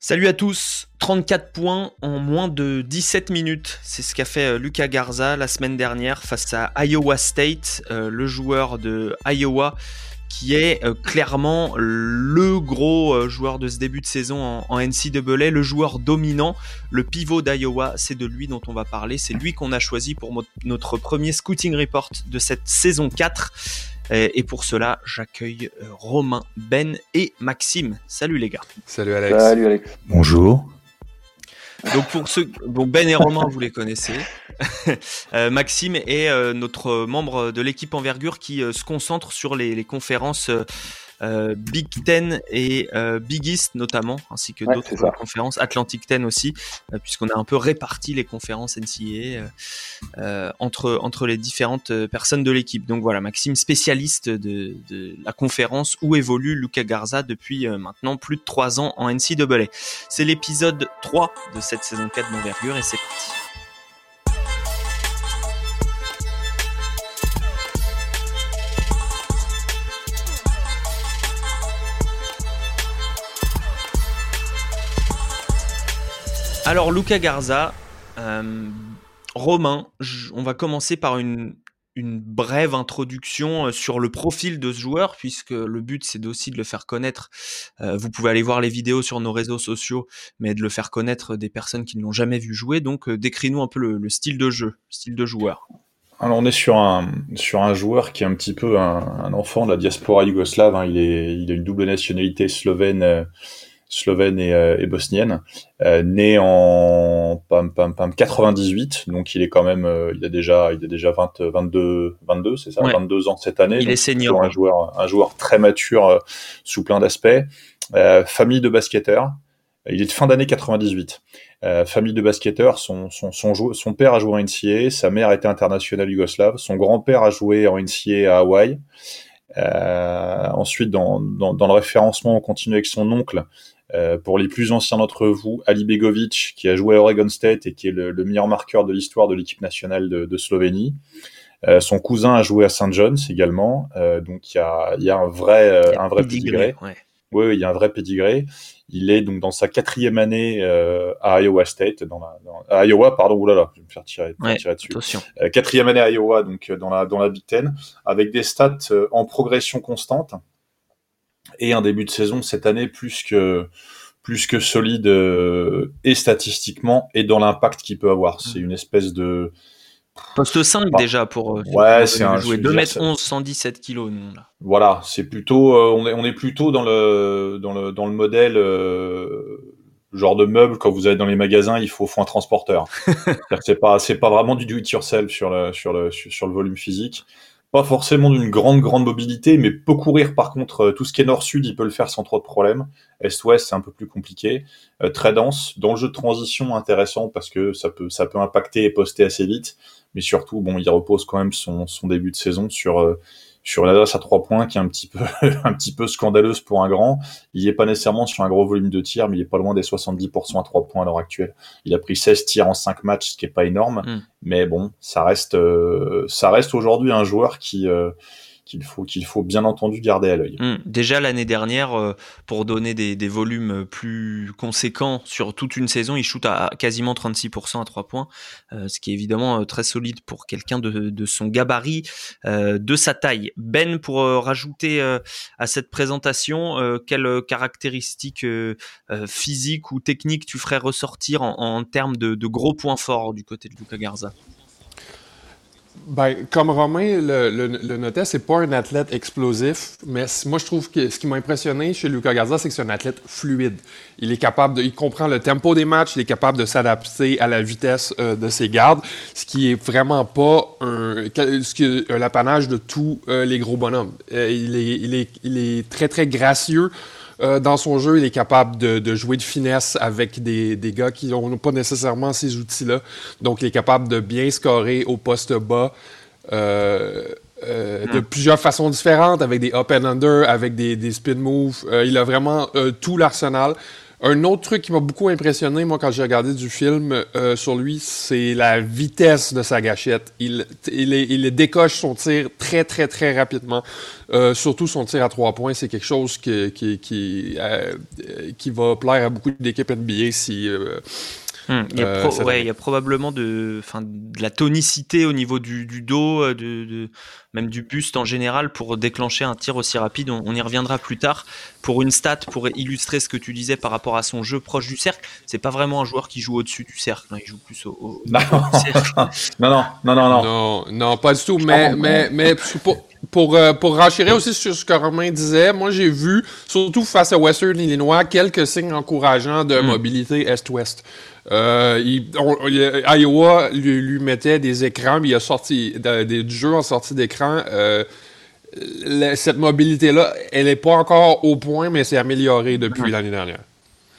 Salut à tous, 34 points en moins de 17 minutes, c'est ce qu'a fait euh, Lucas Garza la semaine dernière face à Iowa State, euh, le joueur de Iowa qui est euh, clairement le gros joueur de ce début de saison en, en NCAA, le joueur dominant, le pivot d'Iowa, c'est de lui dont on va parler, c'est lui qu'on a choisi pour notre premier scouting report de cette saison 4. Et pour cela, j'accueille euh, Romain, Ben et Maxime. Salut les gars. Salut Alex. Salut Alex. Bonjour. Donc pour ceux, bon Ben et Romain, vous les connaissez. Euh, Maxime est euh, notre membre de l'équipe envergure qui se concentre sur les, les conférences euh, Big Ten et euh, Big East notamment, ainsi que d'autres conférences, Atlantic Ten aussi, euh, puisqu'on a un peu réparti les conférences NCAA entre, entre les différentes personnes de l'équipe. Donc voilà, Maxime, spécialiste de, de, la conférence où évolue Luca Garza depuis maintenant plus de 3 ans en NCAA. C'est l'épisode 3 de cette saison 4 d'envergure et c'est parti. Alors, Luca Garza, euh, Romain, on va commencer par une, brève introduction euh, sur le profil de ce joueur, puisque le but c'est aussi de le faire connaître. Euh, vous pouvez aller voir les vidéos sur nos réseaux sociaux, mais de le faire connaître des personnes qui ne l'ont jamais vu jouer. Donc, décris-nous un peu le, style de jeu, le style de joueur. Alors on est sur un joueur qui est un petit peu un, enfant de la diaspora yougoslave. Hein. Il a une double nationalité slovène slovène et, euh, et bosnienne, euh, né en pam, pam, pam, 98, donc il est quand même, euh, il a déjà, il a déjà 20, 22, 22, c'est ça, 22 ans cette année. Il est senior. Un joueur, un joueur très mature sous plein d'aspects. famille de basketteurs. Il est de fin d'année 98. Euh, famille de basketteurs, son, son, son, son, père a joué en NCA, sa mère était internationale yougoslave, son grand-père a joué en NCA à Hawaï. Euh, ensuite, dans, dans, dans, le référencement, on continue avec son oncle, euh, pour les plus anciens d'entre vous, Ali Begovic, qui a joué à Oregon State et qui est le, meilleur marqueur de l'histoire de l'équipe nationale de, de Slovénie. Euh, son cousin a joué à St. John's également, euh, donc il y a, y a, un vrai, un vrai pédigré. Ouais. Oui, il y a un vrai pédigré. Il est donc dans sa quatrième année à Iowa State, dans la, dans, à Iowa, pardon, oulala, je vais me faire tirer, ouais, tirer dessus. Quatrième année à Iowa, donc dans la dans la Big Ten, avec des stats en progression constante et un début de saison cette année plus que plus que solide euh, et statistiquement et dans l'impact qu'il peut avoir. C'est une espèce de poste 5 bah, déjà pour euh, ouais, c'est un jouer 2 mètres 11 117 kilos nous là. Voilà, c'est plutôt euh, on est on est plutôt dans le dans le dans le modèle genre de meuble quand vous allez dans les magasins, il faut, faut un transporteur. c'est pas c'est pas vraiment du do it yourself sur le sur le sur le volume physique pas forcément d'une grande grande mobilité, mais peut courir par contre euh, tout ce qui est nord-sud, il peut le faire sans trop de problèmes. Est-ouest, c'est un peu plus compliqué. Euh, très dense. Dans le jeu de transition, intéressant parce que ça peut ça peut impacter et poster assez vite, mais surtout bon, il repose quand même son, son début de saison sur euh, sur une adresse à trois points qui est un petit peu un petit peu scandaleuse pour un grand. Il n'est pas nécessairement sur un gros volume de tirs, mais il est pas loin des 70% à trois points à l'heure actuelle. Il a pris 16 tirs en 5 matchs, ce qui est pas énorme, mm. mais bon, ça reste euh, ça reste aujourd'hui un joueur qui euh, qu'il faut, bien entendu garder à l'œil. Mmh. Déjà l'année dernière, euh, pour donner des, volumes plus conséquents sur toute une saison, il shoot à quasiment 36% à 3 points, euh, ce qui est évidemment euh, très solide pour quelqu'un de, son gabarit, de sa taille. Ben, pour rajouter à cette présentation, quelles caractéristiques physiques ou techniques tu ferais ressortir en, termes de, gros points forts du côté de Luca Garza? Ben, comme Romain le, le, le notait, c'est pas un athlète explosif, mais moi je trouve que ce qui m'a impressionné chez Lucas Garza, c'est que c'est un athlète fluide. Il est capable de, il comprend le tempo des matchs, il est capable de s'adapter à la vitesse euh, de ses gardes, ce qui est vraiment pas un, ce qui l'apanage de tous euh, les gros bonhommes. Euh, il, est, il, est, il est très très gracieux. Euh, dans son jeu, il est capable de, de jouer de finesse avec des, des gars qui n'ont pas nécessairement ces outils-là. Donc, il est capable de bien scorer au poste bas. Euh, euh, de hmm. plusieurs façons différentes, avec des up and under, avec des, des spin moves. Il a vraiment tout l'arsenal. Un autre truc qui m'a beaucoup impressionné, moi, quand j'ai regardé du film euh, sur lui, c'est la vitesse de sa gâchette. Il, il, décoche son tir très, très, très rapidement. Euh, surtout son tir à trois points, c'est quelque chose qui, euh, qui, va plaire à beaucoup d'équipes NBA si Hmm. Il, y a euh, ouais, il, y a probablement de, de la tonicité au niveau du, du dos, euh, de, de, même du buste en général pour déclencher un tir aussi rapide. On, y reviendra plus tard. Pour une stat, pour illustrer ce que tu disais par rapport à son jeu proche du cercle, c'est pas vraiment un joueur qui joue au-dessus du cercle. Hein. il joue plus au, non. non. non, non, non, non, non, pas du tout. Mais, mais, mais pour, pour, euh, pour renchérir aussi sur ce que Romain disait, moi j'ai vu, surtout face à Western Illinois, quelques signes encourageants de hmm. mobilité est-ouest. Euh, Iowa lui, mettait des écrans, mais il a sorti des jeux en sortie d'écran. Euh, cette mobilité-là, elle n'est pas encore au point, mais c'est amélioré depuis l'année dernière.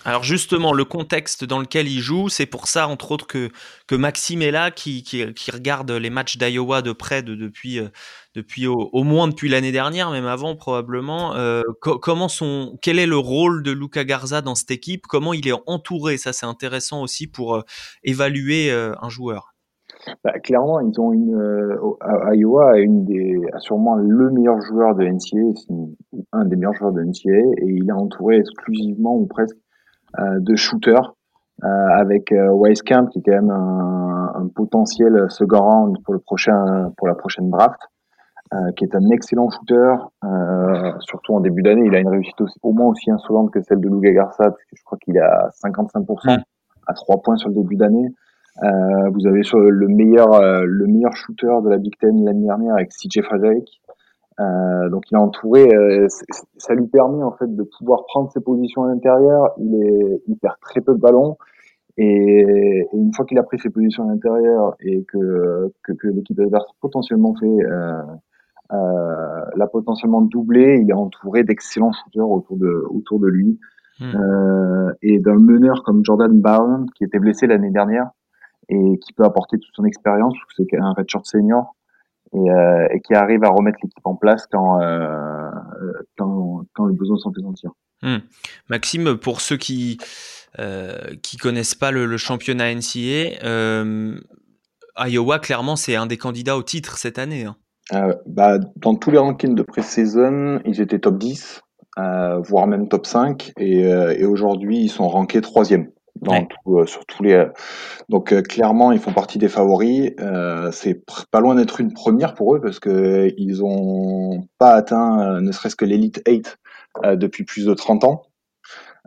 Alors justement, le contexte dans lequel il joue, c'est pour ça, entre autres, que, que Maxime est là, qui, qui, regarde les matchs d'Iowa de près depuis, euh, depuis au, moins depuis l'année dernière, même avant probablement. Euh, comment son, quel est le rôle de Luca Garza dans cette équipe? Comment il est entouré? Ça, c'est intéressant aussi pour euh, évaluer un joueur. Bah, clairement, ils ont une Iowa a sûrement le meilleur joueur de NCAA, un des meilleurs joueurs de NCAA, et il est entouré exclusivement ou presque euh, de shooter euh, avec euh, Camp qui est quand même un, un potentiel second round pour le prochain pour la prochaine draft. Euh, qui est un excellent shooter, euh, surtout en début d'année. Il a une réussite aussi, au moins aussi insolente que celle de Luga Garza, parce que je crois qu'il a 55% à 3 points sur le début d'année. Euh, vous avez sur le meilleur, le meilleur shooter de la Big Ten l'année dernière avec CJ Frederick, euh, donc il est entouré, euh, ça lui permet en fait de pouvoir prendre ses positions à l'intérieur. Il est, il perd très peu de ballons et, une fois qu'il a pris ses positions à l'intérieur et que que, que l'équipe adverse potentiellement fait euh, l'a potentiellement doublé, il est entouré d'excellents shooters autour de autour de lui hmm. euh, et d'un meneur comme Jordan Brown qui était blessé l'année dernière et qui peut apporter toute son expérience, c'est un redshirt senior euh, et, qui arrive à remettre l'équipe en place quand, euh, quand, quand le besoin s'en fait sentir. Hmm. Maxime, pour ceux qui euh, qui connaissent pas le, championnat NCA, euh, Iowa clairement c'est un des candidats au titre cette année. Hein. Euh, bah, dans tous les rankings de pré-saison, ils étaient top 10, euh, voire même top 5, et, et aujourd'hui ils sont rankés troisième dans tout, euh, sur tous les. Donc euh, clairement, ils font partie des favoris. Euh, c'est pas loin d'être une première pour eux parce que ils ont pas atteint ne serait-ce que l'élite 8 depuis plus de 30 ans.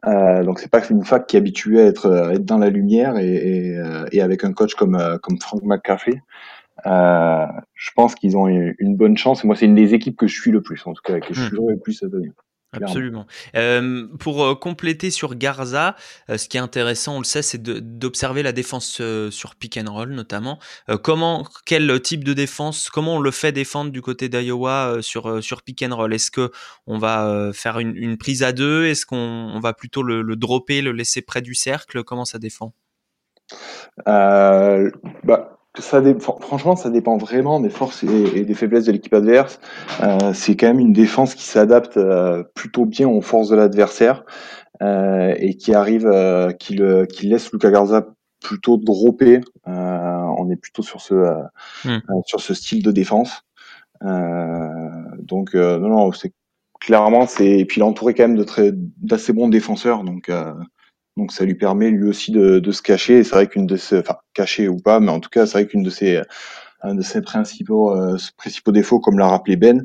Euh, donc c'est pas une fac qui est habituée à être, à être dans la lumière et, et, et, avec un coach comme comme Frank McCaffrey, euh, je pense qu'ils ont une, bonne chance. Moi, c'est une des équipes que je suis le plus, en tout cas, que je suis le plus cette année. Absolument. Euh, pour euh, compléter sur Garza, euh, ce qui est intéressant, on le sait, c'est d'observer la défense euh, sur pick and roll notamment. comment, quel type de défense, comment on le fait défendre du côté d'Iowa sur sur pick and roll? Est-ce que on va faire une, une, prise à deux? Est-ce qu'on on va plutôt le, le, dropper, le laisser près du cercle? Comment ça défend? Bah, ça franchement, ça dépend vraiment des forces et, des faiblesses de l'équipe adverse. Euh, c'est quand même une défense qui s'adapte euh, plutôt bien aux forces de l'adversaire euh, et qui arrive, euh, qui, le, qui laisse Luca Garza plutôt dropper. Euh, on est plutôt sur ce hmm. sur ce style de défense. donc non, non, c'est clairement c'est et puis il est entouré quand même de très d'assez bons défenseurs. Donc donc ça lui permet lui aussi de, de se cacher. Et c'est vrai qu'une de ses, enfin caché ou pas, mais en tout cas c'est vrai qu'une de ses un de ses principaux euh, principaux défauts, comme l'a rappelé Ben,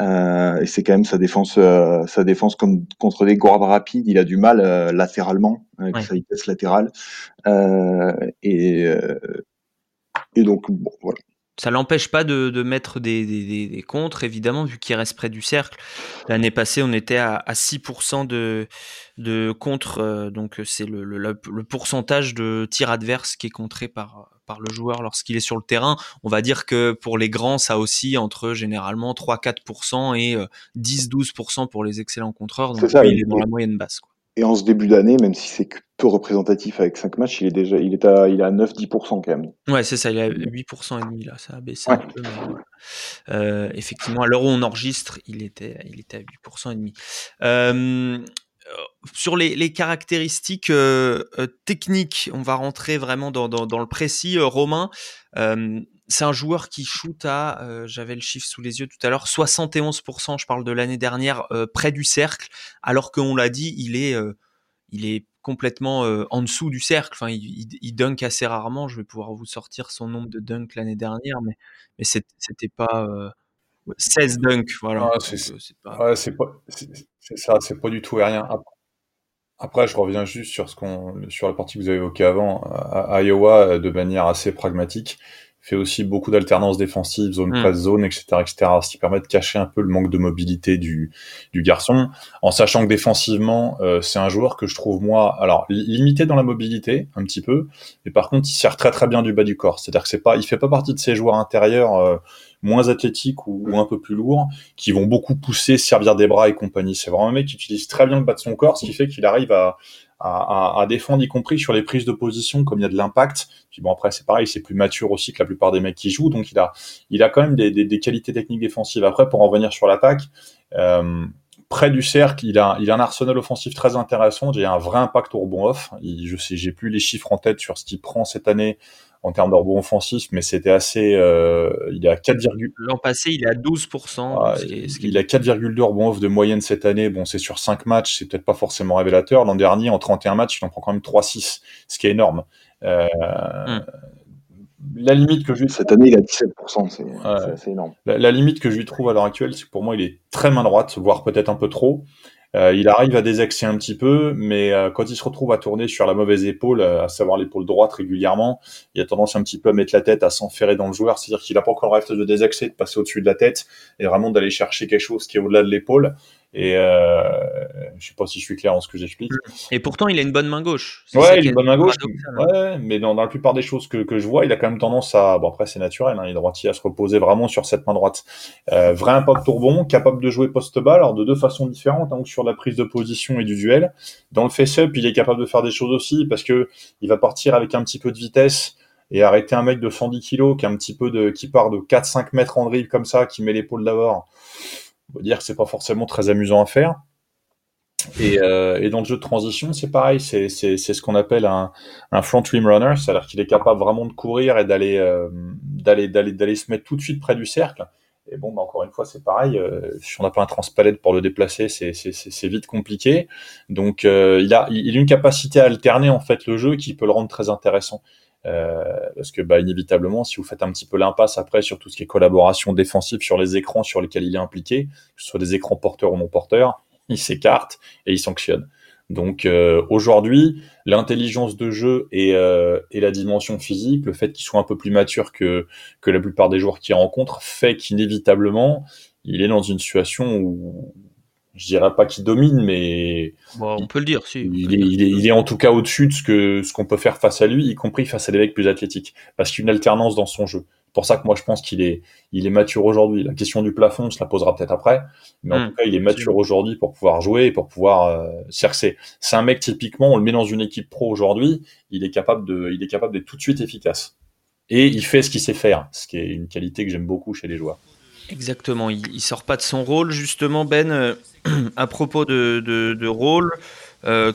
euh, et c'est quand même sa défense euh, sa défense comme contre des guards rapides, il a du mal euh, latéralement avec sa vitesse latérale. et et donc bon voilà ça l'empêche pas de, de mettre des, des, des, contres, évidemment, vu qu'il reste près du cercle. L'année passée, on était à, à 6% de, de contre, euh, donc c'est le, le, le, pourcentage de tir adverse qui est contré par, par le joueur lorsqu'il est sur le terrain. On va dire que pour les grands, ça aussi entre généralement 3-4% et 10-12% euh, pour les excellents contreurs. Donc ça, il est dans la moyenne basse. Quoi. Et en ce début d'année, même si c'est peu représentatif avec 5 matchs, il est déjà il est à, il est à 9-10% quand même. Ouais, c'est ça, il est à 8% et demi là, ça a baissé un peu. euh, effectivement, à l'heure où on enregistre, il était, il était à 8% et demi. Euh, sur les, caractéristiques techniques, on va rentrer vraiment dans, le précis. Romain, c'est un joueur qui shoot à, j'avais le chiffre sous les yeux tout à l'heure, 71%, je parle de l'année dernière, près du cercle, alors qu'on l'a dit, il est, il est complètement en dessous du cercle. Enfin, il, dunk assez rarement. Je vais pouvoir vous sortir son nombre de dunks l'année dernière, mais, mais c'était pas 16 dunks. Voilà. Ah, c'est pas... ça, c'est pas du tout rien. Après, je reviens juste sur ce qu'on, sur la partie que vous avez évoquée avant. À Iowa, de manière assez pragmatique, fait aussi beaucoup d'alternance défensive, zone mmh. presse zone, etc., etc., ce qui permet de cacher un peu le manque de mobilité du, du garçon, en sachant que défensivement, euh, c'est un joueur que je trouve moi, alors limité dans la mobilité un petit peu, mais par contre, il sert très très bien du bas du corps. C'est-à-dire que c'est pas, il fait pas partie de ces joueurs intérieurs euh, moins athlétiques ou, un peu plus lourds qui vont beaucoup pousser, servir des bras et compagnie. C'est vraiment un mec qui utilise très bien le bas de son corps, ce qui fait qu'il arrive à à, à, défendre, y compris sur les prises de position, comme il y a de l'impact. Puis bon, après, c'est pareil, c'est plus mature aussi que la plupart des mecs qui jouent, donc il a, il a quand même des, des, des qualités techniques défensives. Après, pour en revenir sur l'attaque, euh, près du cercle, il a, il a un arsenal offensif très intéressant. Il a un vrai impact au rebond off. Il, je sais, j'ai plus les chiffres en tête sur ce qu'il prend cette année en termes de rebond offensif, mais c'était assez. Euh, il est à 4, L'an passé, il est à 12%. Ah, il, a 4,2 rebonds off de moyenne cette année. Bon, c'est sur 5 matchs, c'est peut-être pas forcément révélateur. L'an dernier, en 31 matchs, il en prend quand même 3-6, ce qui est énorme. Euh, hmm. La limite que je lui... Cette année, il a 17%, c'est énorme. La, la, limite que je lui trouve à l'heure actuelle, c'est que pour moi, il est très main droite, voire peut-être un peu trop. Euh, il arrive à désaxer un petit peu, mais euh, quand il se retrouve à tourner sur la mauvaise épaule, euh, à savoir l'épaule droite régulièrement, il a tendance un petit peu à mettre la tête, à s'enferrer dans le joueur, c'est-à-dire qu'il n'a pas encore le rêve de désaxer, de passer au-dessus de la tête, et vraiment d'aller chercher quelque chose qui est au-delà de l'épaule. Et euh, je sais pas si je suis clair dans ce que j'explique. Et pourtant, il a une bonne main gauche. Ouais, il a une bonne main gauche. Ouais, mais dans, dans, la plupart des choses que, que, je vois, il a quand même tendance à, bon après c'est naturel, hein, il est droitier, à se reposer vraiment sur cette main droite. Euh, vrai impact tourbon, capable de jouer post-bas, alors de deux façons différentes, donc sur la prise de position et du duel. Dans le face-up, il est capable de faire des choses aussi parce que il va partir avec un petit peu de vitesse et arrêter un mec de 110 kg qui a un petit peu de, qui part de 4-5 mètres en dribble comme ça, qui met l'épaule d'abord on va dire que c'est pas forcément très amusant à faire. Et, euh, dans le jeu de transition, c'est pareil, c'est, ce qu'on appelle un, front rim runner, c'est-à-dire qu'il est capable vraiment de courir et d'aller, euh, d'aller, d'aller, d'aller se mettre tout de suite près du cercle. Et bon, bah encore une fois, c'est pareil. Euh, si on n'a pas un transpalette pour le déplacer, c'est, vite compliqué. Donc, il a, il a une capacité à alterner en fait le jeu qui peut le rendre très intéressant. Euh, parce que bah, inévitablement, si vous faites un petit peu l'impasse après sur tout ce qui est collaboration défensive sur les écrans sur lesquels il est impliqué, que ce soit des écrans porteurs ou non porteurs, il s'écarte et il sanctionne. Donc euh, aujourd'hui, l'intelligence de jeu et, euh, et, la dimension physique, le fait qu'il soit un peu plus mature que, que la plupart des joueurs qu'il rencontre, fait qu'inévitablement, il est dans une situation où je dirais pas qu'il domine, mais on peut le dire. Si, il, est, il, est, il, est, en tout cas au-dessus de ce que ce qu'on peut faire face à lui, y compris face à des mecs plus athlétiques, parce qu'il y a une alternance dans son jeu. C'est pour ça que moi je pense qu'il est il est mature aujourd'hui. La question du plafond, on se la posera peut-être après, mais en hmm. tout cas il est mature aujourd'hui pour pouvoir jouer et pour pouvoir euh, c'est c'est un mec typiquement, on le met dans une équipe pro aujourd'hui, il est capable de il est capable d'être tout de suite efficace et il fait ce qu'il sait faire, ce qui est une qualité que j'aime beaucoup chez les joueurs. Exactement, il, il, sort pas de son rôle justement Ben. Euh, à propos de, de, rôle, euh,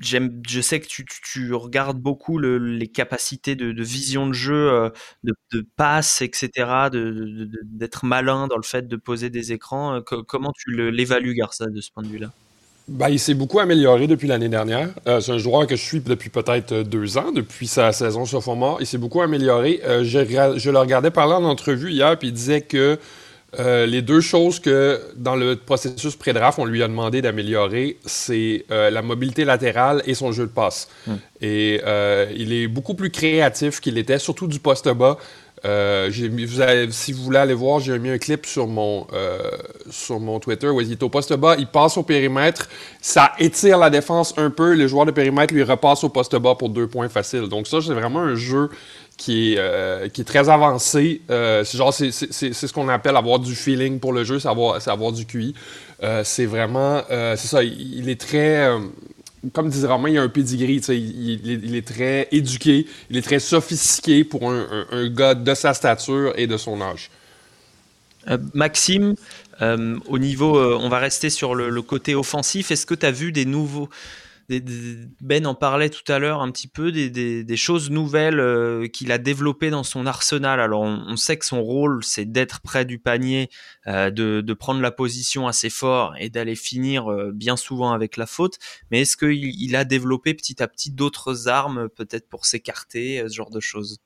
je sais que tu, tu regardes beaucoup les capacités de, vision de jeu, euh, de, de passe, etc., d'être malin dans le fait de poser des écrans. comment tu l'évalues, Garça, de ce point de vue-là? Ben, il s'est beaucoup amélioré depuis l'année dernière. c'est un joueur que je suis depuis peut-être deux ans, depuis sa saison sophomore. Il s'est beaucoup amélioré. je, je, le regardais parler en entrevue hier, puis il disait que euh, les deux choses que dans le processus pré-draft, on lui a demandé d'améliorer, c'est euh, la mobilité latérale et son jeu de passe. Hmm. Et euh, il est beaucoup plus créatif qu'il était, surtout du poste bas. Si vous voulez aller voir, j'ai mis un clip sur mon, sur mon Twitter où il est au poste bas, il passe au périmètre, ça étire la défense un peu, les joueurs de périmètre lui repassent au poste bas pour deux points faciles. Donc ça, c'est vraiment un jeu qui est, euh, qui est très avancé. Euh, c'est genre, c'est, ce qu'on appelle avoir du feeling pour le jeu, c'est avoir, du QI. Euh, c'est vraiment, c'est ça, il, est très, comme disait Romain, il a un pedigree, il, est très éduqué, il est très sophistiqué pour un, un, gars de sa stature et de son âge. Maxime, au niveau, on va rester sur le côté offensif. Est-ce que tu as vu des nouveaux, ben en parlait tout à l'heure un petit peu des, choses nouvelles euh, qu'il a développées dans son arsenal. Alors on, sait que son rôle c'est d'être près du panier, euh, de, prendre la position assez fort et d'aller finir euh, bien souvent avec la faute. Mais est-ce qu'il il a développé petit à petit d'autres armes peut-être pour s'écarter, ce genre de choses?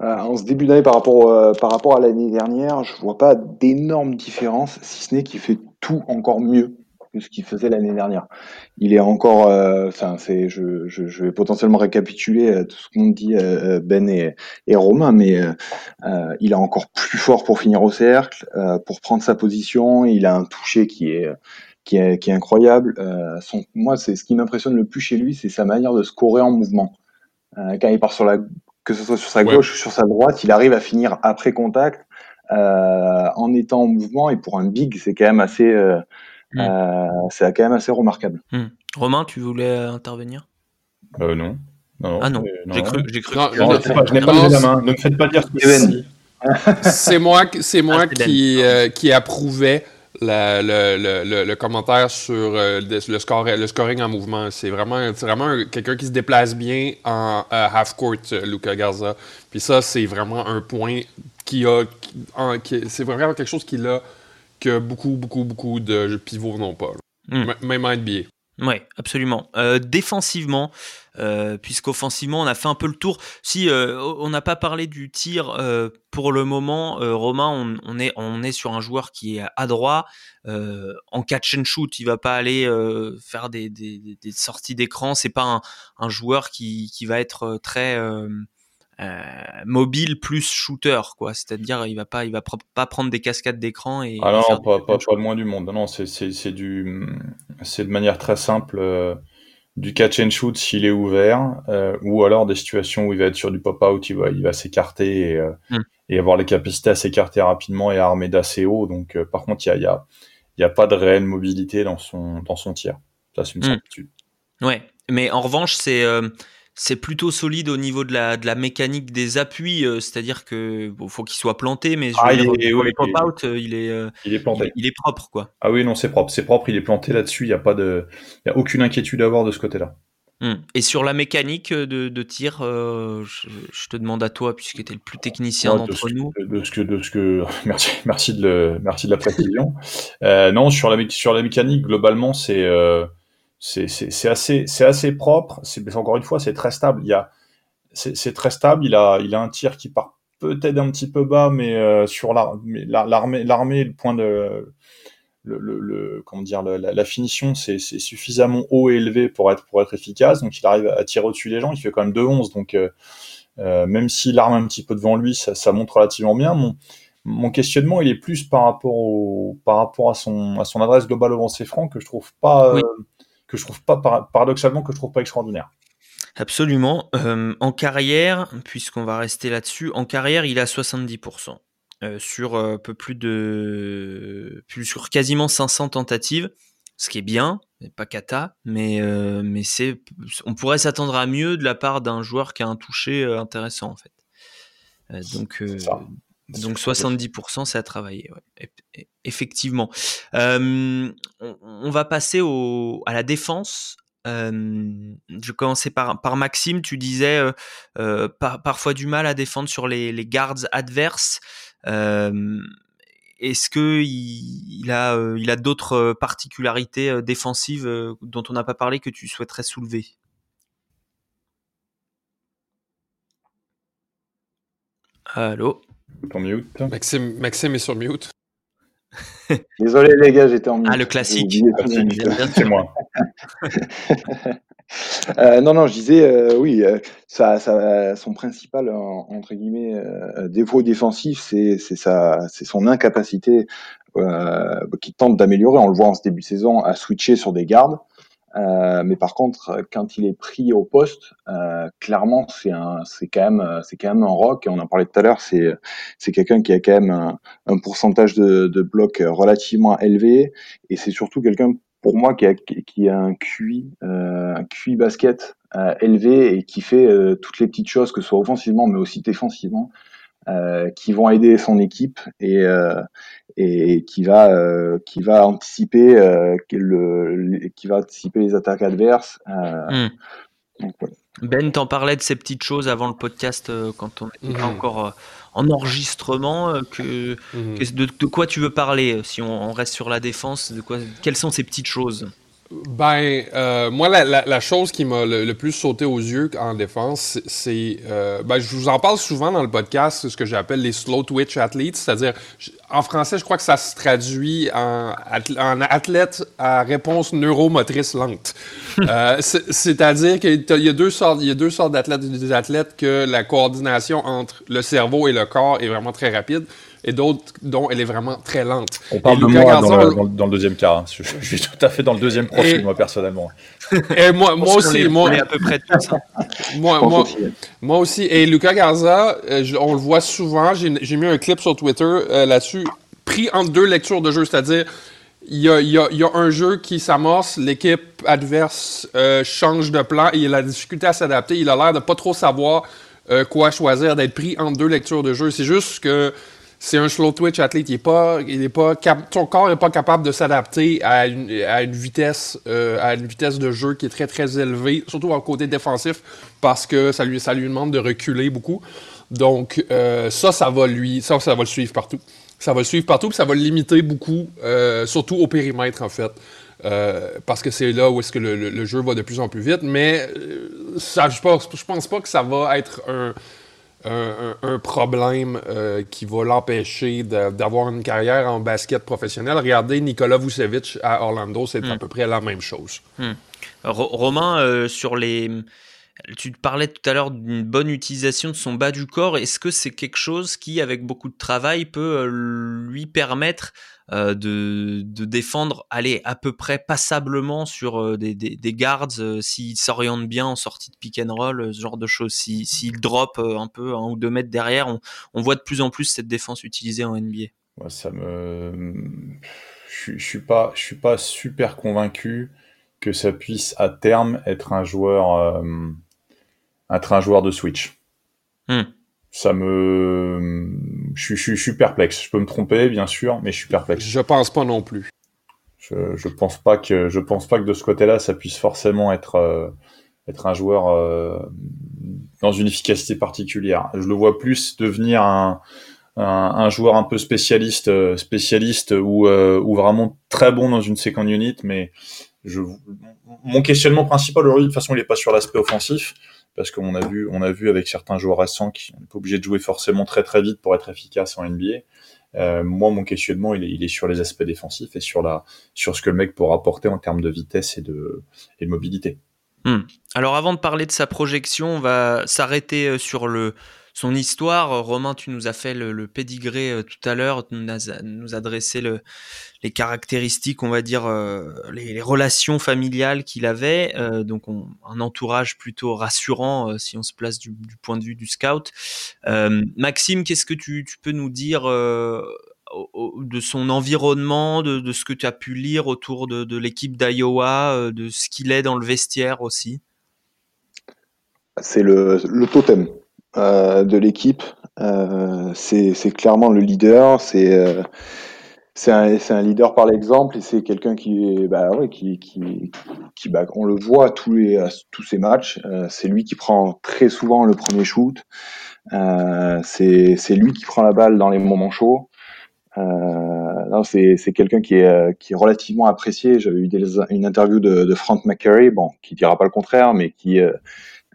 En ce début d'année par rapport, par rapport à l'année dernière, je vois pas d'énormes différences, si ce n'est qu'il fait tout encore mieux que ce qu'il faisait l'année dernière. Il est encore, euh, enfin, c'est, je, je, je, vais potentiellement récapituler euh, tout ce qu'ont dit euh, Ben et, et, Romain, mais il est encore plus fort pour finir au cercle, pour prendre sa position. Il a un toucher qui est qui est, qui est incroyable. son, moi, c'est ce qui m'impressionne le plus chez lui, c'est sa manière de scorer en mouvement. quand il part sur la, que ce soit sur sa gauche ou sur sa droite, il arrive à finir après contact. en étant en mouvement et pour un big c'est quand même assez. Euh, c'est quand même assez remarquable. Hmm. Romain, tu voulais intervenir? Euh, non. non. Ah non, j'ai cru, j'ai cru. je n'ai pas levé la main. Ne me faites pas dire que c'est moi, c'est moi ah, qui, euh, qui approuvais la, le, le, le, commentaire sur euh, le, score, le scoring en mouvement. C'est vraiment, vraiment quelqu'un qui se déplace bien en half-court, Luca Garza. Puis ça, c'est vraiment un point qui a. c'est vraiment quelque chose qui a que beaucoup, beaucoup, beaucoup de pivots n'ont pas. Hmm. Même en NBA. Oui, absolument. Euh, défensivement, euh, puisqu'offensivement, on a fait un peu le tour. Si euh, on n'a pas parlé du tir pour le moment, Romain, on, est, on est sur un joueur qui est adroit. en catch and shoot, il va pas aller faire des, des, des sorties d'écran. C'est pas un, un, joueur qui, qui va être très mobile plus shooter, quoi. C'est-à-dire, il va pas, il va pas prendre des cascades d'écran et. Ah non, pas, pas, pas, le moins du monde. Non, c'est, du, c'est de manière très simple euh, du catch and shoot s'il est ouvert, euh, ou alors des situations où il va être sur du pop-out, il va, il va s'écarter et, hmm. et, avoir les capacités à s'écarter rapidement et armé d'assez haut. Donc, par contre, il y a, y, a, y a pas de réelle mobilité dans son, dans son tir. Ça, c'est une hmm. certitude. Ouais, mais en revanche, c'est c'est plutôt solide au niveau de la, de la mécanique des appuis, euh, c'est-à-dire que faut qu'il soit planté, mais ah, il, est, out, euh, il est, euh, il est planté. Il, est propre, quoi. Ah oui, non, c'est propre, c'est propre, il est planté là-dessus, il n'y a pas de, il y a aucune inquiétude à avoir de ce côté-là. Hmm. Et sur la mécanique de, de tir, je, te demande à toi, puisque tu es le plus technicien d'entre nous. De ce que, de ce que, merci, merci de le, merci de la précision. non, sur la, sur la mécanique, globalement, c'est c'est assez, c'est assez propre. C'est encore une fois, c'est très stable. Il y a, c'est très stable. Il a, il a un tir qui part peut-être un petit peu bas, mais euh, sur l'armée, l'armée, le point de, le, le, comment dire, la, finition, c'est suffisamment haut et élevé pour être pour être efficace. Donc il arrive à tirer au-dessus des gens. Il fait quand même 2-11. Donc euh, euh, même s'il arme un petit peu devant lui, ça, ça monte relativement bien. Mon, mon questionnement, il est plus par rapport au, par rapport à son, à son adresse globale au lancer franc que je trouve pas, que je trouve pas paradoxalement que je trouve pas extraordinaire. Absolument. Euh, en carrière, puisqu'on va rester là-dessus, en carrière, il a 70%. Euh, sur euh, peu plus de plus sur quasiment 500 tentatives, ce qui est bien, pas cata, mais mais c'est on pourrait s'attendre à mieux de la part d'un joueur qui a un toucher intéressant en fait. donc donc 70%, c'est à travailler. Effectivement. on, va passer au, à la défense. je vais commencer par, par Maxime. Tu disais euh, parfois du mal à défendre sur les, les guards adverses. Est-ce que il, a, il a d'autres particularités défensives dont on n'a pas parlé que tu souhaiterais soulever? Allô? Maxime, Maxime est sur mute. Désolé les gars, j'étais en mute. Ah, le classique. C'est moi. euh, non, non, je disais, euh, oui, euh, ça, ça, son principal, entre guillemets, euh, défaut défensif, c'est son incapacité qui tente d'améliorer. On le voit en ce début de saison à switcher sur des gardes. Euh, mais par contre, quand il est pris au poste, euh, clairement, c'est un, c'est quand même, c'est quand même un rock. Et on en parlait tout à l'heure. C'est, c'est quelqu'un qui a quand même un, un pourcentage de, de blocs relativement élevé. Et c'est surtout quelqu'un, pour moi, qui a, qui a un QI, euh, un QI basket euh, élevé et qui fait euh, toutes les petites choses, que ce soit offensivement, mais aussi défensivement. Qui vont aider son équipe et et qui va qui va anticiper le, qui va anticiper les attaques adverses. Hmm. Ben, t'en parlais de ces petites choses avant le podcast quand on était mhm. encore en enregistrement. que, mhm. de, quoi tu veux parler si on, reste sur la défense De quoi Quelles sont ces petites choses? Ben, euh, moi, la, chose qui m'a le, plus sauté aux yeux en défense, c'est. Euh, ben, je vous en parle souvent dans le podcast, ce que j'appelle les slow twitch athletes, c'est-à-dire, en français, je crois que ça se traduit en, en athlète à réponse neuromotrice lente. euh, c'est-à-dire qu'il y a deux sortes, il y a deux sortes d'athlètes, des athlètes que la coordination entre le cerveau et le corps est vraiment très rapide et d'autres dont elle est vraiment très lente. On parle de moi dans, le, deuxième cas. Hein. Je, suis tout à fait dans le deuxième profil, moi, personnellement. Et moi, moi aussi. moi, à peu près moi, moi, moi, aussi. Et Lucas Garza, euh, on le voit souvent. J'ai mis un clip sur Twitter euh, là-dessus, pris entre deux lectures de jeu, c'est-à-dire. Il y, a, il, y a, il y a, un jeu qui s'amorce, l'équipe adverse euh, change de plan et il a la difficulté à s'adapter. Il a l'air de pas trop savoir quoi choisir, d'être pris entre deux lectures de jeu. C'est juste que c'est un slow twitch athlète. Il est pas, il est pas son corps n'est pas capable de s'adapter à une, à une vitesse, euh, à une vitesse de jeu qui est très très élevée, surtout au côté défensif, parce que ça lui, ça lui demande de reculer beaucoup. Donc euh, ça, ça va lui, ça, ça va le suivre partout. Ça va le suivre partout, ça va le limiter beaucoup, euh, surtout au périmètre en fait. parce que c'est là où est-ce que le, jeu va de plus en plus vite, mais ça, je pense, je pense pas que ça va être un, un, problème euh, qui va l'empêcher d'avoir une carrière en basket professionnel. Regardez Nicolas Vucevic à Orlando, c'est à hmm. peu près la même chose. Hmm. Romain, euh, sur les. Tu parlais tout à l'heure d'une bonne utilisation de son bas du corps. Est-ce que c'est quelque chose qui, avec beaucoup de travail, peut euh, lui permettre euh, de, défendre, aller à peu près passablement sur euh, des, des, guards euh, s'il s'oriente bien en sortie de pick and roll, ce genre de choses. S'il drop un peu un ou deux mètres derrière, on, voit de plus en plus cette défense utilisée en NBA. ça me, je, je suis pas, je suis pas super convaincu que ça puisse à terme être un joueur, être un joueur de switch. Hmm ça me, je, je, je, suis perplexe. Je peux me tromper, bien sûr, mais je suis perplexe. Je pense pas non plus. Je, je pense pas que, je pense pas que de ce côté-là, ça puisse forcément être, euh, être un joueur euh, dans une efficacité particulière. Je le vois plus devenir un, un, un joueur un peu spécialiste, euh, spécialiste ou, ou vraiment très bon dans une second unit, mais je, mon questionnement principal, de toute façon, il est pas sur l'aspect offensif parce qu'on a vu, on a vu avec certains joueurs récents qui n'est pas obligé de jouer forcément très très vite pour être efficace en NBA. Euh, moi, mon questionnement, il est, sur les aspects défensifs et sur la, sur ce que le mec pourra apporter en termes de vitesse et de, et de mobilité. Hmm. Alors, avant de parler de sa projection, on va s'arrêter euh, sur le, son histoire. Romain, tu nous as fait le, le pédigré euh, tout à l'heure, nous as, nous le, les caractéristiques, on va dire, euh, les, relations familiales qu'il avait. Euh, donc, un entourage plutôt rassurant si on se place du, point de vue du scout. Maxime, qu'est-ce que tu, tu, peux nous dire de son environnement, de, ce que tu as pu lire autour de, l'équipe d'Iowa, de ce qu'il est dans le vestiaire aussi? C'est le totem. Euh, de l'équipe. Euh, c'est clairement le leader. C'est euh, un, un, leader par l'exemple et c'est quelqu'un qui, bah, ouais, qui, qui, bah, on le voit à tous, les, tous ces matchs. C'est lui qui prend très souvent le premier shoot. C'est lui qui prend la balle dans les moments chauds. C'est quelqu'un qui est, qui est relativement apprécié. J'avais eu une interview de, de Frank McCurry, bon, qui dira pas le contraire, mais qui,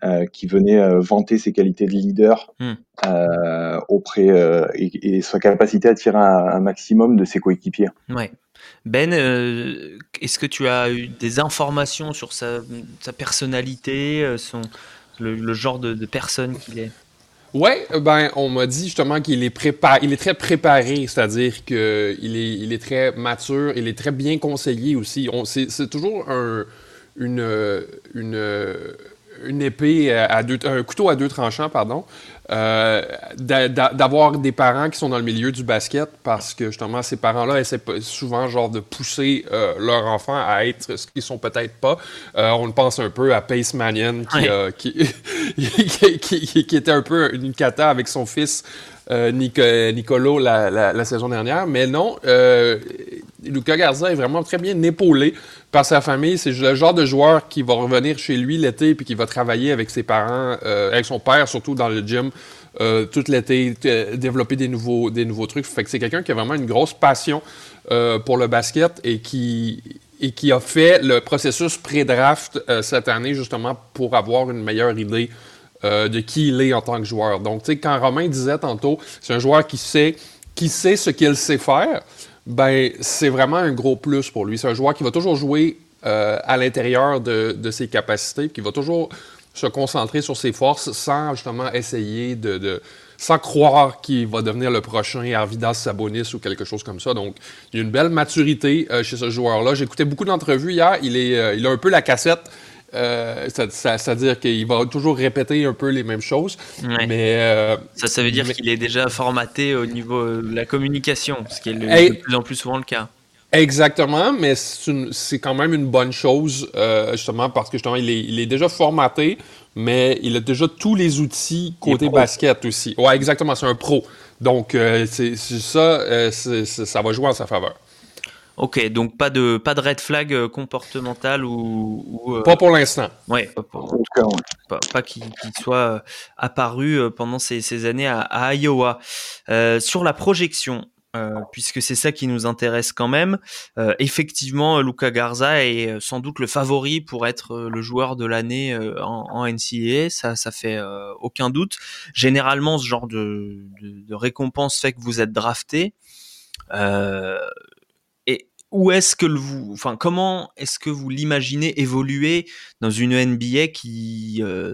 euh, qui venait euh, vanter ses qualités de leader hmm. euh, auprès et, sa capacité à tirer un, maximum de ses coéquipiers. Ouais. Ben, est-ce que tu as eu des informations sur sa, sa personnalité, son, le, genre de, personne qu'il est? Ouais, ben on m'a dit justement qu'il est préparé, il est très préparé, c'est-à-dire qu'il est, il est très mature, il est très bien conseillé aussi. C'est toujours un, une, une une épée à deux, un couteau à deux tranchants, pardon, euh, d'avoir des parents qui sont dans le milieu du basket parce que justement ces parents-là essaient souvent genre de pousser euh, leur enfant à être ce qu'ils sont peut-être pas. Euh, on pense un peu à Pace Manion qui, qui, qui, était un peu une cata avec son fils Nicolo la, saison dernière, mais non. Luca Garza est vraiment très bien épaulé par sa famille. C'est le genre de joueur qui va revenir chez lui l'été puis qui va travailler avec ses parents, euh, avec son père surtout dans le gym euh, tout l'été, développer des nouveaux, trucs. C'est quelqu'un qui a vraiment une grosse passion euh, pour le basket et qui a fait le processus pré-draft cette année justement pour avoir une meilleure idée de qui il est en tant que joueur. Donc, tu sais, quand Romain disait tantôt, c'est un joueur qui sait, ce qu'il sait faire ben c'est vraiment un gros plus pour lui. C'est un joueur qui va toujours jouer euh, à l'intérieur de, ses capacités, qui va toujours se concentrer sur ses forces sans justement essayer de, sans croire qu'il va devenir le prochain Arvidas Sabonis ou quelque chose comme ça. Donc, il y a une belle maturité euh, chez ce joueur-là. Écouté beaucoup d'entrevues hier. Il, est, euh, il a un peu la cassette euh, c'est-à-dire qu'il va toujours répéter un peu les mêmes choses. Mais, euh, ça, ça veut dire qu'il est déjà formaté au niveau de la communication, ce qui est de plus en plus souvent le cas. Exactement, mais c'est quand même une bonne chose, euh, justement, parce que justement, il est, il est, déjà formaté, mais il a déjà tous les outils côté basket aussi. Ouais, exactement, c'est un pro. Donc, c'est ça, ça va jouer en sa faveur. Ok, donc pas de pas de red flag euh, comportemental ou, euh, pas pour l'instant. Ouais, pas, pas, qu'il soit euh, apparu pendant ces, années à, Iowa. sur la projection, puisque c'est ça qui nous intéresse quand même. effectivement, Luca Garza est sans doute le favori pour être le joueur de l'année en, en, NCAA, ça, ça fait aucun doute. Généralement, ce genre de, de, de récompense fait que vous êtes drafté. Où est-ce que vous, enfin, comment est-ce que vous l'imaginez évoluer dans une NBA qui, euh,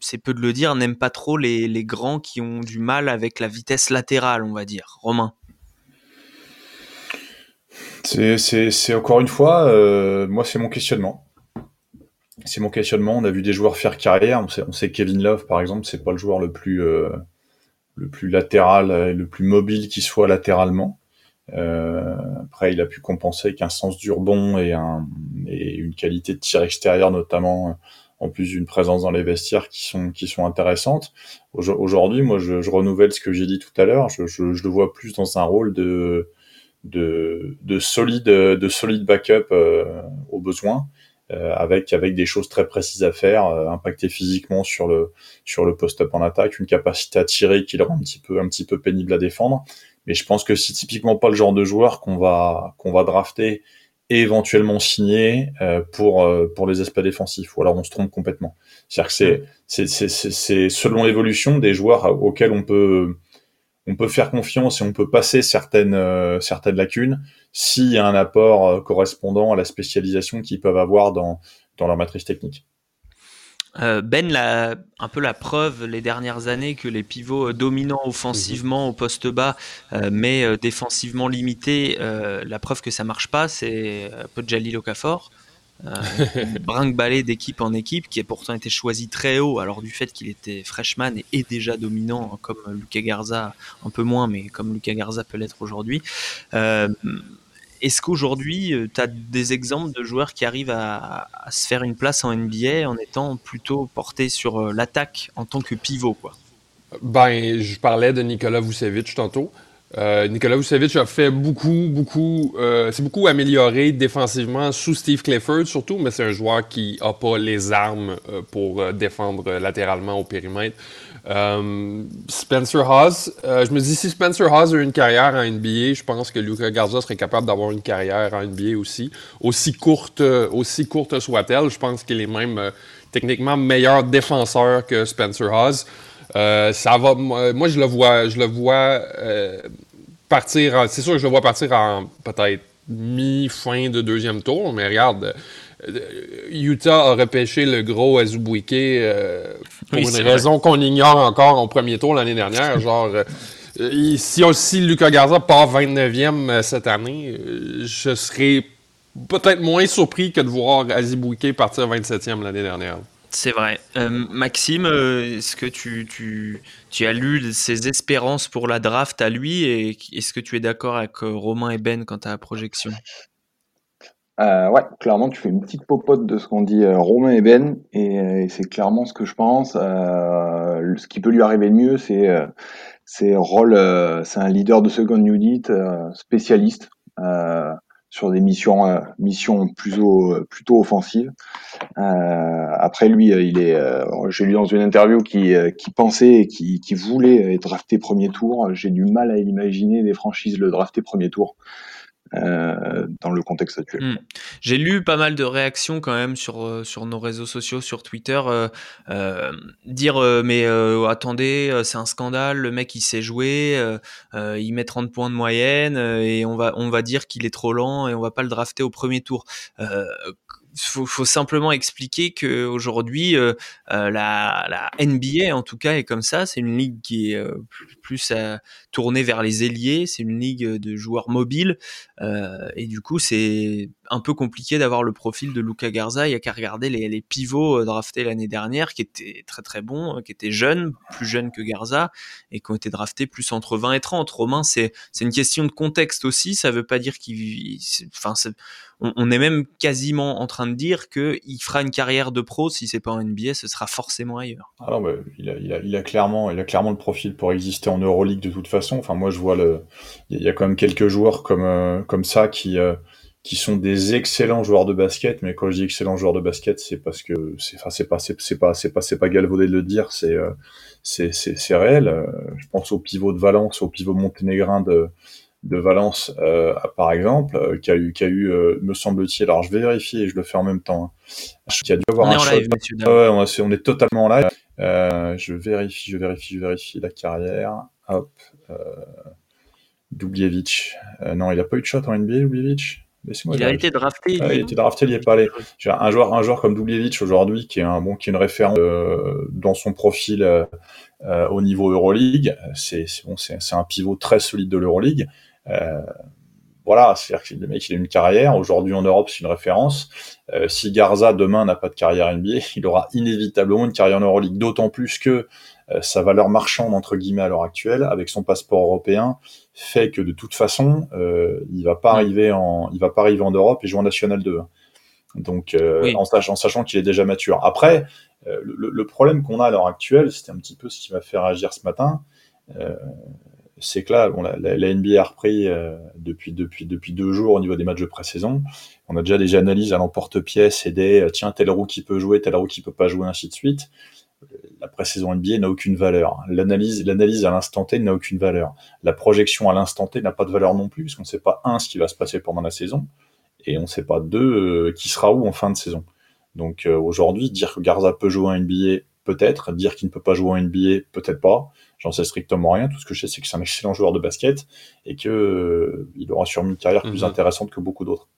c'est peu de le dire, n'aime pas trop les, grands qui ont du mal avec la vitesse latérale, on va dire. Romain. C'est encore une fois, euh, moi c'est mon questionnement. C'est mon questionnement. On a vu des joueurs faire carrière. On sait, on sait Kevin Love, par exemple, c'est pas le joueur le plus, euh, le plus latéral, le plus mobile qui soit latéralement. Euh, après, il a pu compenser avec un sens du rebond et, un, et une qualité de tir extérieur, notamment euh, en plus d'une présence dans les vestiaires qui sont qui sont intéressantes. Aujourd'hui, moi, je, je, renouvelle ce que j'ai dit tout à l'heure. Je, je, je, le vois plus dans un rôle de de, de solide de solide backup euh, au besoin, euh, avec avec des choses très précises à faire, euh, impacter physiquement sur le sur le post-up en attaque, une capacité à tirer qui le rend un petit peu un petit peu pénible à défendre mais je pense que c'est typiquement pas le genre de joueur qu'on va qu'on va drafter et éventuellement signer euh, pour euh, pour les aspects défensifs. Ou alors on se trompe complètement. C'est-à-dire que c'est c'est c'est selon l'évolution des joueurs auxquels on peut on peut faire confiance et on peut passer certaines euh, certaines lacunes s'il y a un apport correspondant à la spécialisation qu'ils peuvent avoir dans dans leur matrice technique. Euh, ben l'a un peu la preuve les dernières années que les pivots euh, dominants offensivement au poste bas, euh, mais défensivement limités, la preuve que ça marche pas, c'est Jalil Okafor. brinque balai d'équipe en équipe qui a pourtant été choisi très haut alors du fait qu'il était freshman et est déjà dominant comme Lucas Garza un peu moins mais comme Lucas Garza peut l'être aujourd'hui est-ce qu'aujourd'hui, euh, tu as des exemples de joueurs qui arrivent à, se faire une place en NBA en étant plutôt portés sur euh, l'attaque en tant que pivot? Ben, je parlais de Nicolas Vucevic tantôt. Euh, Nicolas Vucevic a fait beaucoup, beaucoup, c'est beaucoup amélioré défensivement sous Steve Clifford surtout, mais c'est un joueur qui n'a pas les armes pour défendre latéralement au périmètre. Euh, Spencer Haas, euh, je me dis si Spencer Haas a une carrière en NBA, je pense que Luca Garza serait capable d'avoir une carrière en NBA aussi, aussi courte, aussi courte soit-elle. Je pense qu'il est même euh, techniquement meilleur défenseur que Spencer Haas. ça va, moi, je le vois, je le vois partir. C'est sûr que je le vois partir en peut-être mi-fin de deuxième tour, mais regarde. Utah a repêché le gros Azubuike euh, pour une raison qu'on ignore encore au premier tour l'année dernière. genre, euh, si aussi Lucas Garza part 29e euh, cette année, je serais peut-être moins surpris que de voir Azubuike partir 27e l'année dernière. C'est vrai. Euh, Maxime, euh, est-ce que tu, tu, tu, as lu ses espérances pour la draft à lui et est-ce que tu es d'accord avec euh, Romain et Ben quant à la projection? Ouais, clairement, tu fais une petite popote de ce qu'ont dit Romain et Ben et, c'est clairement ce que je pense. ce qui peut lui arriver le mieux, c'est c'est rôle, c'est un leader de second unit, spécialiste sur des missions euh, missions plutôt plutôt offensives. Euh, après lui, euh, il est, j'ai lu dans une interview qui qui pensait et qui, qui voulait être drafté premier tour. J'ai du mal à imaginer des franchises le drafter premier tour. Euh, dans le contexte actuel. Hmm. J'ai lu pas mal de réactions quand même sur, euh, sur nos réseaux sociaux, sur Twitter, euh, dire mais attendez, c'est un scandale, le mec il sait jouer, il met 30 points de moyenne et on va, on va dire qu'il est trop lent et on va pas le drafter au premier tour faut, faut simplement expliquer que aujourd'hui la, la, NBA en tout cas est comme ça. C'est une ligue qui est plus à tourner vers les ailiers. C'est une ligue de joueurs mobiles et du coup c'est un peu compliqué d'avoir le profil de Luca Garza. Il y a qu'à regarder les, pivots draftés l'année dernière qui étaient très très bons, qui étaient jeunes, plus jeunes que Garza et qui ont été draftés plus entre 20 et 30. Romain, c'est une question de contexte aussi. Ça veut pas dire qu'il, enfin on, est même quasiment en train de dire qu'il fera une carrière de pro si c'est pas en NBA, ce sera forcément ailleurs. Ah il, a, il, a, il, a, clairement, il a clairement le profil pour exister en Euroleague de toute façon. Enfin, moi, je vois le, il y a quand même quelques joueurs comme euh, comme ça qui euh, qui sont des excellents joueurs de basket. Mais quand je dis excellents joueurs de basket, c'est parce que c'est, enfin, c'est pas, c'est pas, c'est pas, c'est pas galvaudé de le dire. C'est euh, c'est, c'est réel. Je pense au pivot de Valence, au pivot monténégrin de de Valence, euh, par exemple, euh, qui a eu, qui a eu, euh, me semble-t-il, alors je vais vérifier et je le fais en même temps. Hein, qui a dû avoir on un live, ouais, on, est, on, est, totalement en live. je vérifie, je vérifie, je vérifie la carrière. Hop. Dublievich. non, il a pas eu de shot en NBA, Dublievich. Il a été drafté. Ah, il a été drafté, il n'y est pas allé. Un joueur, un joueur comme Dublievich aujourd'hui, qui est un bon, qui est une référence dans son profil au niveau Euroleague. C'est bon, c'est un pivot très solide de l'Euroleague. Euh, voilà, c'est-à-dire que le mec il a une carrière. Aujourd'hui en Europe, c'est une référence. Euh, si Garza demain n'a pas de carrière NBA, il aura inévitablement une carrière en Euroleague. D'autant plus que euh, sa valeur marchande entre guillemets à l'heure actuelle, avec son passeport européen, fait que de toute façon, euh, il va pas arriver en, il va pas arriver en Europe et jouer en National 2. Donc, euh, en sachant, sachant qu'il est déjà mature. Après, le, le, problème qu'on a à l'heure actuelle, c'était un petit peu ce qui m'a fait réagir ce matin c'est que là, bon, la, la, NBA a repris euh, depuis, depuis, depuis deux jours au niveau des matchs de pré-saison. On a déjà des analyses à l'emporte-pièce et des euh, tiens, tel roue qui peut jouer, tel roue qui peut pas jouer, ainsi de suite. La pré-saison NBA n'a aucune valeur. L'analyse, l'analyse à l'instant T n'a aucune valeur. La projection à l'instant T n'a pas de valeur non plus, parce qu'on ne sait pas, un, ce qui va se passer pendant la saison, et on ne sait pas, deux, euh, qui sera où en fin de saison. Donc aujourd'hui, dire que Garza peut jouer en NBA, peut-être. Dire qu'il ne peut pas jouer en NBA, peut-être pas. J'en sais strictement rien. Tout ce que je sais, c'est que c'est un excellent joueur de basket et que euh, il aura sûrement une carrière plus mhm. intéressante que beaucoup d'autres.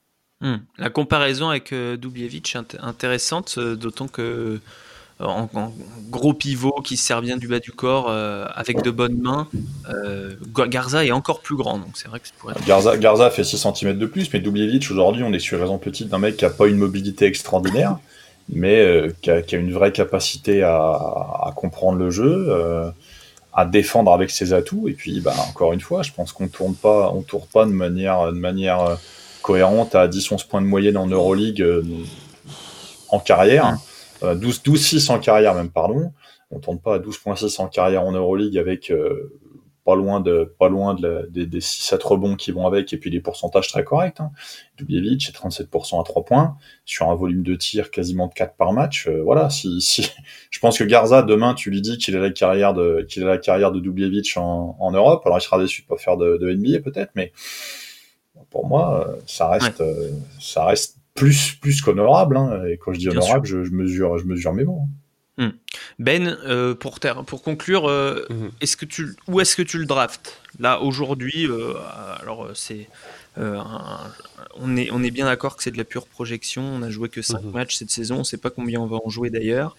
Hmm. La comparaison avec euh, Dubievich est intéressante, euh, d'autant que en, gros pivot qui se sert bien du bas du corps avec de bonnes mains, Garza est encore plus grand. Donc c'est vrai que Garza, Garza fait 6 cm de plus, mais Dubievich aujourd'hui, on est sur raison petite d'un mec qui a pas une mobilité extraordinaire, mais qui a, qui, a, une vraie capacité à, comprendre le jeu à défendre avec ses atouts. Et puis, bah, encore une fois, je pense qu'on tourne pas, on tourne pas de manière, de manière euh, cohérente à 10-11 points de moyenne en Euroleague euh, en carrière, 12-6 euh, en carrière même, pardon. On tourne pas à 12.6 en carrière en Euroleague avec pas loin de pas loin de des, des 6 7 rebonds qui vont avec et puis des pourcentages très corrects. Hein. Dubievich c'est 37% à 3 points sur un volume de tir quasiment de 4 par match. Euh, voilà, si, si je pense que Garza demain tu lui dis qu'il a la carrière de qu'il a la carrière de en, en Europe, alors il sera déçu de pas faire de, de NBA peut-être, mais pour moi euh, ça reste euh, ça reste plus plus qu'honorable. Hein. Et quand je dis honorable, je, je, mesure je mesure mes mots. Hein. Hmm. Ben, euh, pour, pour conclure, euh, mhm. est-ce que tu, où est-ce que tu le draftes? Là, aujourd'hui, euh, alors c'est. on, est, on est bien d'accord que c'est de la pure projection. On a joué que 5 mhm. matchs cette saison. On ne sait pas combien on va en jouer d'ailleurs.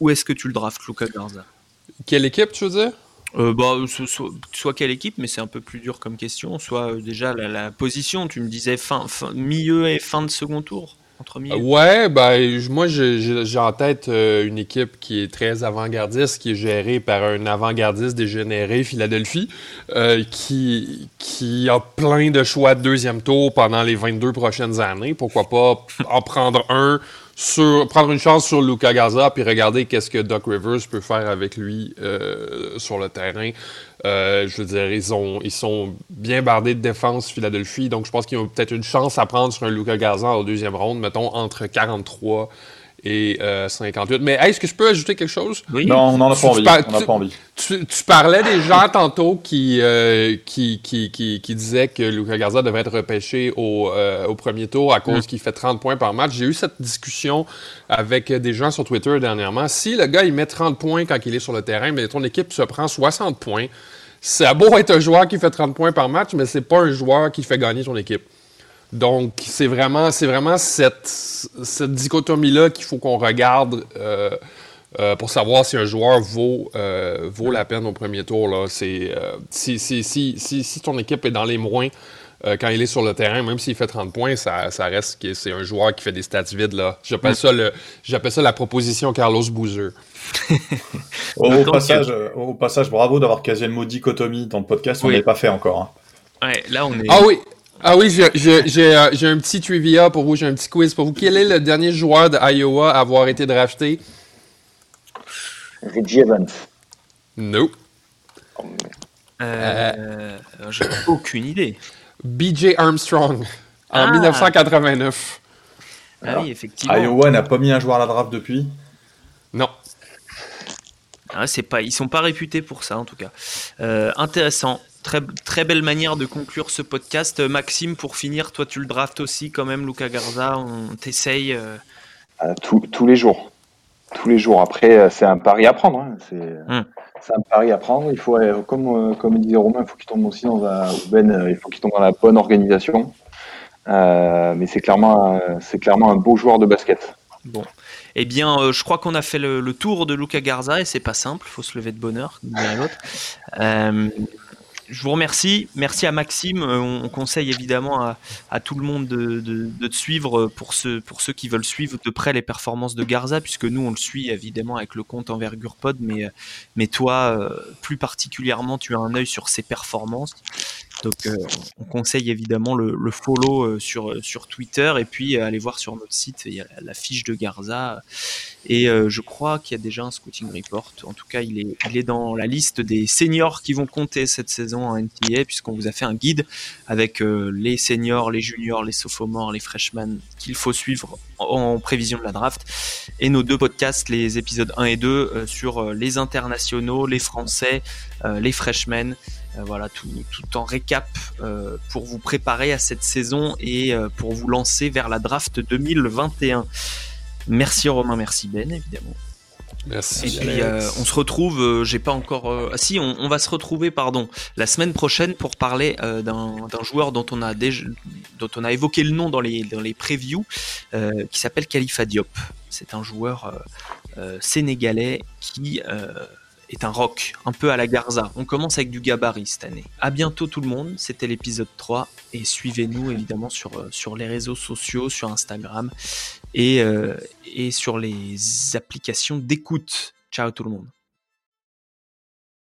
où est-ce que tu le draftes, Luca Garza? Quelle équipe, tu veux dire? Bah, soit, quelle équipe, mais c'est un peu plus dur comme question. Soit déjà la, position, tu me disais fin, milieu et fin de second tour. entre milieu. Ouais, ben moi j'ai en tête euh, une équipe qui est très avant-gardiste, qui est gérée par un avant-gardiste dégénéré, Philadelphie, euh, qui, qui a plein de choix de deuxième tour pendant les 22 prochaines années. Pourquoi pas en prendre un sur prendre une chance sur Luca Gaza puis regarder qu'est-ce que Doc Rivers peut faire avec lui euh, sur le terrain. Euh, je veux dire, ils, ont, ils sont bien bardés de défense Philadelphie, donc je pense qu'ils ont peut-être une chance à prendre sur un Luca Gazan au deuxième round, mettons entre 43 et 58. Euh, Mais est-ce que je peux ajouter quelque chose? Oui. Non, on n'en a, pas envie. on pas envie. Tu, parlais des gens tantôt qui, euh, qui, qui, qui, disaient que Luca Garza devait être repêché au, euh, au premier tour à cause mm. qu'il fait 30 points par match. J'ai eu cette discussion avec des gens sur Twitter dernièrement. Si le gars il met 30 points quand il est sur le terrain, mais ton équipe se prend 60 points, c'est beau être un joueur qui fait 30 points par match, mais c'est pas un joueur qui fait gagner son équipe. Donc, c'est vraiment, c'est vraiment cette, cette dichotomie-là qu'il faut qu'on regarde euh, euh, pour savoir si un joueur vaut, euh, vaut la peine au premier tour. Là. C'est, si, si, si, si, ton équipe est dans les moins quand il est sur le terrain, même s'il fait 30 points, ça, ça reste que c'est un joueur qui fait des stats vides. Là. J'appelle, ça le, j'appelle ça la proposition Carlos Boozer. au, passage, au passage, bravo d'avoir casé le mot dichotomie dans le podcast, on ne pas fait encore. Hein. Ouais, là on est... Ah oui, ah oui, euh, j'ai un petit trivia pour vous, j'ai un petit quiz pour vous. Quel est le dernier joueur de Iowa à avoir été drafté? Reggie Evans. Non. Euh, J'ai aucune idée. BJ Armstrong, en 1989. Ah. ah oui, effectivement. Iowa n'a pas mis un joueur à la draft depuis? Non. Ah, c'est pas, ils sont pas réputés pour ça en tout cas. Euh, intéressant. Très, très belle manière de conclure ce podcast. Euh, Maxime, pour finir, toi tu le draftes aussi quand même, Luca Garza, on t'essaye euh. euh, tous les jours. Tous les jours. Après, c'est un pari à prendre. Hein. Hum. C'est un pari à prendre. Il faut, comme, comme disait Romain, il faut qu'il tombe aussi dans un, ben, il faut qu'il tombe dans la bonne organisation. mais c'est clairement, c'est clairement un beau joueur de basket. Bon. Eh bien, je crois qu'on a fait le, tour de Luca Garza et c'est pas simple. Il faut se lever de bonheur, Euh, je vous remercie. Merci à Maxime. Euh, on, conseille évidemment à, tout le monde de, te suivre pour ceux, qui veulent suivre de près les performances de Garza, puisque nous, on le suit évidemment avec le compte Envergure Pod, mais, mais toi, euh, plus particulièrement, tu as un œil sur ses performances. Donc, euh, on conseille évidemment le, follow euh, sur, euh, Twitter et puis aller voir sur notre site, il y a la fiche de Garza. Et je crois qu'il y a déjà un scouting report. En tout cas, il est dans la liste des seniors qui vont compter cette saison en NTA, puisqu'on vous a fait un guide avec les seniors, les juniors, les sophomores, les freshmen qu'il faut suivre en, prévision de la draft. Et nos deux podcasts, les épisodes 1 et 2, sur les internationaux, les français, les freshmen euh, voilà, tout, en récap euh, pour vous préparer à cette saison et euh, pour vous lancer vers la draft 2021. Merci Romain, merci Ben, évidemment. Merci. Et puis on se retrouve, j'ai pas encore. ah si, on, va se retrouver, pardon, la semaine prochaine pour parler d'un joueur dont on a déjà, dont on a évoqué le nom dans les dans les previews, qui s'appelle Khalifa Diop. C'est un joueur sénégalais qui est un rock, un peu à la Garza. On commence avec du gabarit cette année. À bientôt tout le monde, c'était l'épisode 3 et suivez-nous évidemment sur, euh, sur les réseaux sociaux, sur Instagram et, euh, et sur les applications d'écoute. Ciao tout le monde.